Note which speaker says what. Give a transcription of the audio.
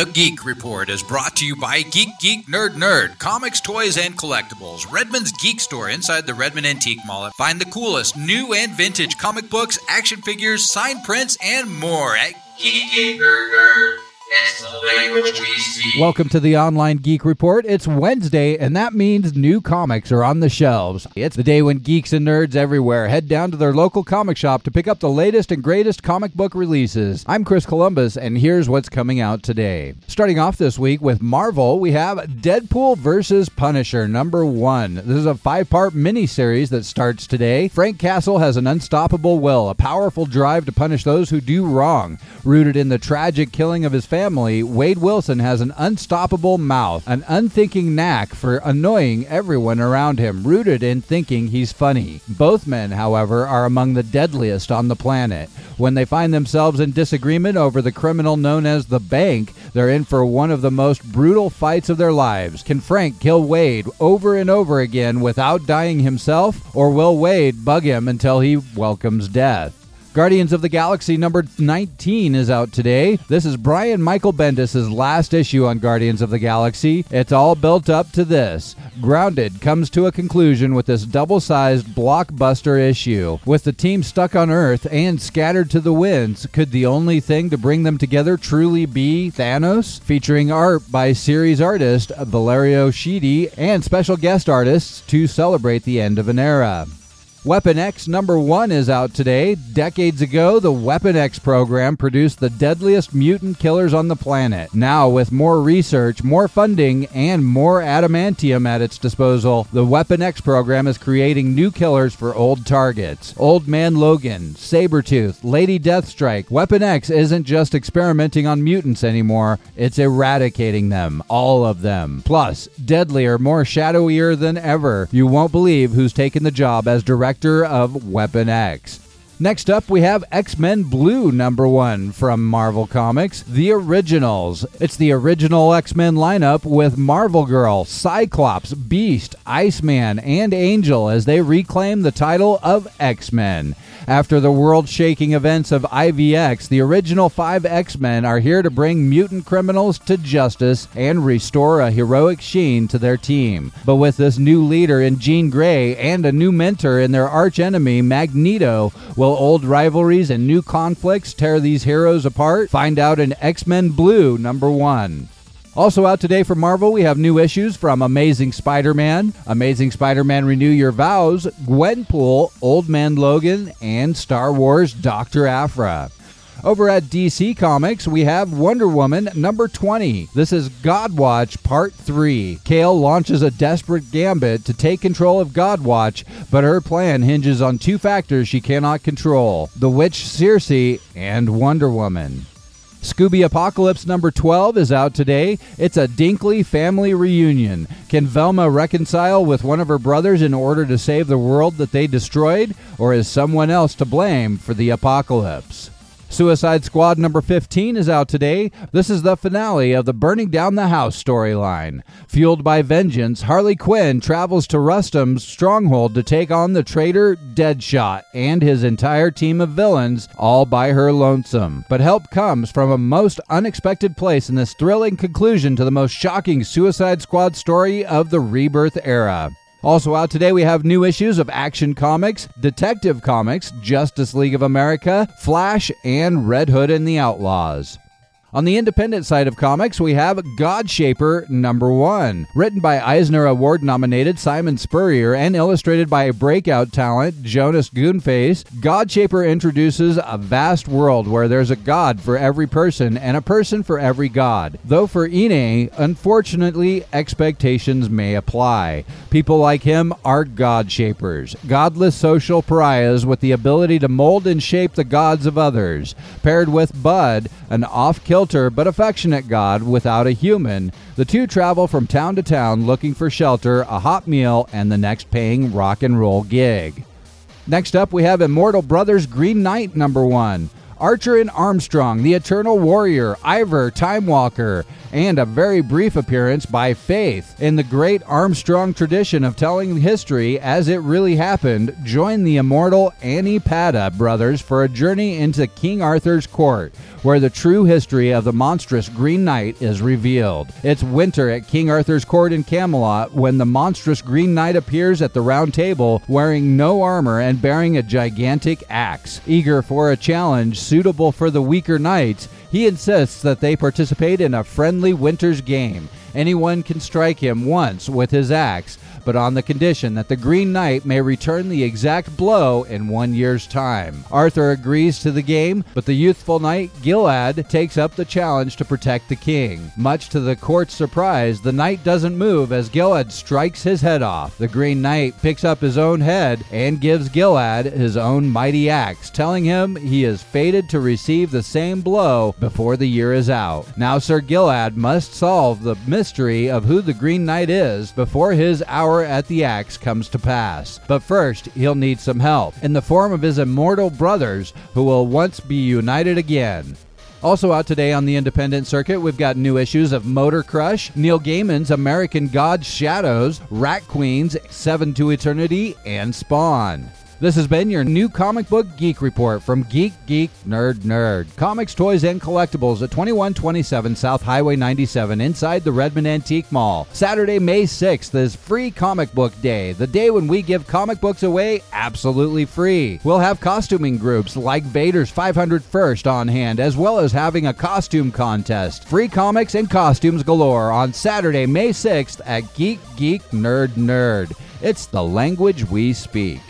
Speaker 1: The Geek Report is brought to you by Geek Geek Nerd Nerd, comics, toys, and collectibles. Redmond's Geek Store inside the Redmond Antique Mall. Find the coolest new and vintage comic books, action figures, signed prints, and more at Geek Geek Nerd Nerd.
Speaker 2: Welcome to the Online Geek Report. It's Wednesday, and that means new comics are on the shelves. It's the day when geeks and nerds everywhere head down to their local comic shop to pick up the latest and greatest comic book releases. I'm Chris Columbus, and here's what's coming out today. Starting off this week with Marvel, we have Deadpool vs. Punisher number one. This is a five part miniseries that starts today. Frank Castle has an unstoppable will, a powerful drive to punish those who do wrong. Rooted in the tragic killing of his family, Wade Wilson has an unstoppable mouth, an unthinking knack for annoying everyone around him, rooted in thinking he's funny. Both men, however, are among the deadliest on the planet. When they find themselves in disagreement over the criminal known as the Bank, they're in for one of the most brutal fights of their lives. Can Frank kill Wade over and over again without dying himself, or will Wade bug him until he welcomes death? Guardians of the Galaxy number 19 is out today. This is Brian Michael Bendis' last issue on Guardians of the Galaxy. It's all built up to this. Grounded comes to a conclusion with this double sized blockbuster issue. With the team stuck on Earth and scattered to the winds, could the only thing to bring them together truly be Thanos? Featuring art by series artist Valerio Schiti and special guest artists to celebrate the end of an era. Weapon X number one is out today. Decades ago, the Weapon X program produced the deadliest mutant killers on the planet. Now, with more research, more funding, and more adamantium at its disposal, the Weapon X program is creating new killers for old targets. Old Man Logan, Sabretooth, Lady Deathstrike. Weapon X isn't just experimenting on mutants anymore, it's eradicating them. All of them. Plus, deadlier, more shadowier than ever. You won't believe who's taken the job as director director of Weapon X. Next up, we have X Men Blue number one from Marvel Comics, the originals. It's the original X Men lineup with Marvel Girl, Cyclops, Beast, Iceman, and Angel as they reclaim the title of X Men. After the world shaking events of IVX, the original five X Men are here to bring mutant criminals to justice and restore a heroic sheen to their team. But with this new leader in Jean Grey and a new mentor in their archenemy, Magneto, will old rivalries and new conflicts tear these heroes apart? Find out in X Men Blue number one. Also out today for Marvel, we have new issues from Amazing Spider-Man, Amazing Spider-Man Renew Your Vows, Gwenpool, Old Man Logan, and Star Wars Dr. Aphra. Over at DC Comics, we have Wonder Woman number 20. This is Godwatch Part 3. Cale launches a desperate gambit to take control of Godwatch, but her plan hinges on two factors she cannot control the witch Circe and Wonder Woman. Scooby Apocalypse number 12 is out today. It's a Dinkley family reunion. Can Velma reconcile with one of her brothers in order to save the world that they destroyed, or is someone else to blame for the apocalypse? Suicide Squad number 15 is out today. This is the finale of the Burning Down the House storyline. Fueled by vengeance, Harley Quinn travels to Rustam's stronghold to take on the traitor Deadshot and his entire team of villains, all by her lonesome. But help comes from a most unexpected place in this thrilling conclusion to the most shocking Suicide Squad story of the Rebirth era. Also out today, we have new issues of Action Comics, Detective Comics, Justice League of America, Flash, and Red Hood and the Outlaws. On the independent side of comics, we have Godshaper number one, written by Eisner Award nominated Simon Spurrier and illustrated by breakout talent Jonas Goonface. Godshaper introduces a vast world where there's a god for every person and a person for every god. Though for Ennay, unfortunately, expectations may apply. People like him are God shapers, godless social pariahs with the ability to mold and shape the gods of others. Paired with Bud, an off kilter but affectionate god without a human, the two travel from town to town looking for shelter, a hot meal, and the next paying rock and roll gig. Next up, we have Immortal Brothers Green Knight number one. Archer and Armstrong, the Eternal Warrior, Ivar, Time Walker, and a very brief appearance by Faith. In the great Armstrong tradition of telling history as it really happened, join the immortal Anni-Padda brothers for a journey into King Arthur's court, where the true history of the monstrous Green Knight is revealed. It's winter at King Arthur's court in Camelot when the monstrous Green Knight appears at the round table wearing no armor and bearing a gigantic axe. Eager for a challenge suitable for the weaker knights, he insists that they participate in a friendly winter's game. Anyone can strike him once with his axe, but on the condition that the Green Knight may return the exact blow in one year's time. Arthur agrees to the game, but the youthful knight Gilad takes up the challenge to protect the king. Much to the court's surprise, the knight doesn't move as Gilad strikes his head off. The Green Knight picks up his own head and gives Gilad his own mighty axe, telling him he is fated to receive the same blow before the year is out. Now Sir Gilad must solve the mystery of who the Green Knight is before his hour at the axe comes to pass. But first, he'll need some help in the form of his immortal brothers who will once be united again. Also out today on the independent circuit, we've got new issues of Motor Crush, Neil Gaiman's American Gods Shadows, Rat Queens, Seven to Eternity, and Spawn. This has been your new comic book geek report from Geek Geek Nerd Nerd. Comics, toys, and collectibles at 2127 South Highway 97 inside the Redmond Antique Mall. Saturday, May 6th is Free Comic Book Day, the day when we give comic books away absolutely free. We'll have costuming groups like Vader's 500 First on hand, as well as having a costume contest. Free comics and costumes galore on Saturday, May 6th at Geek Geek Nerd Nerd. It's the language we speak.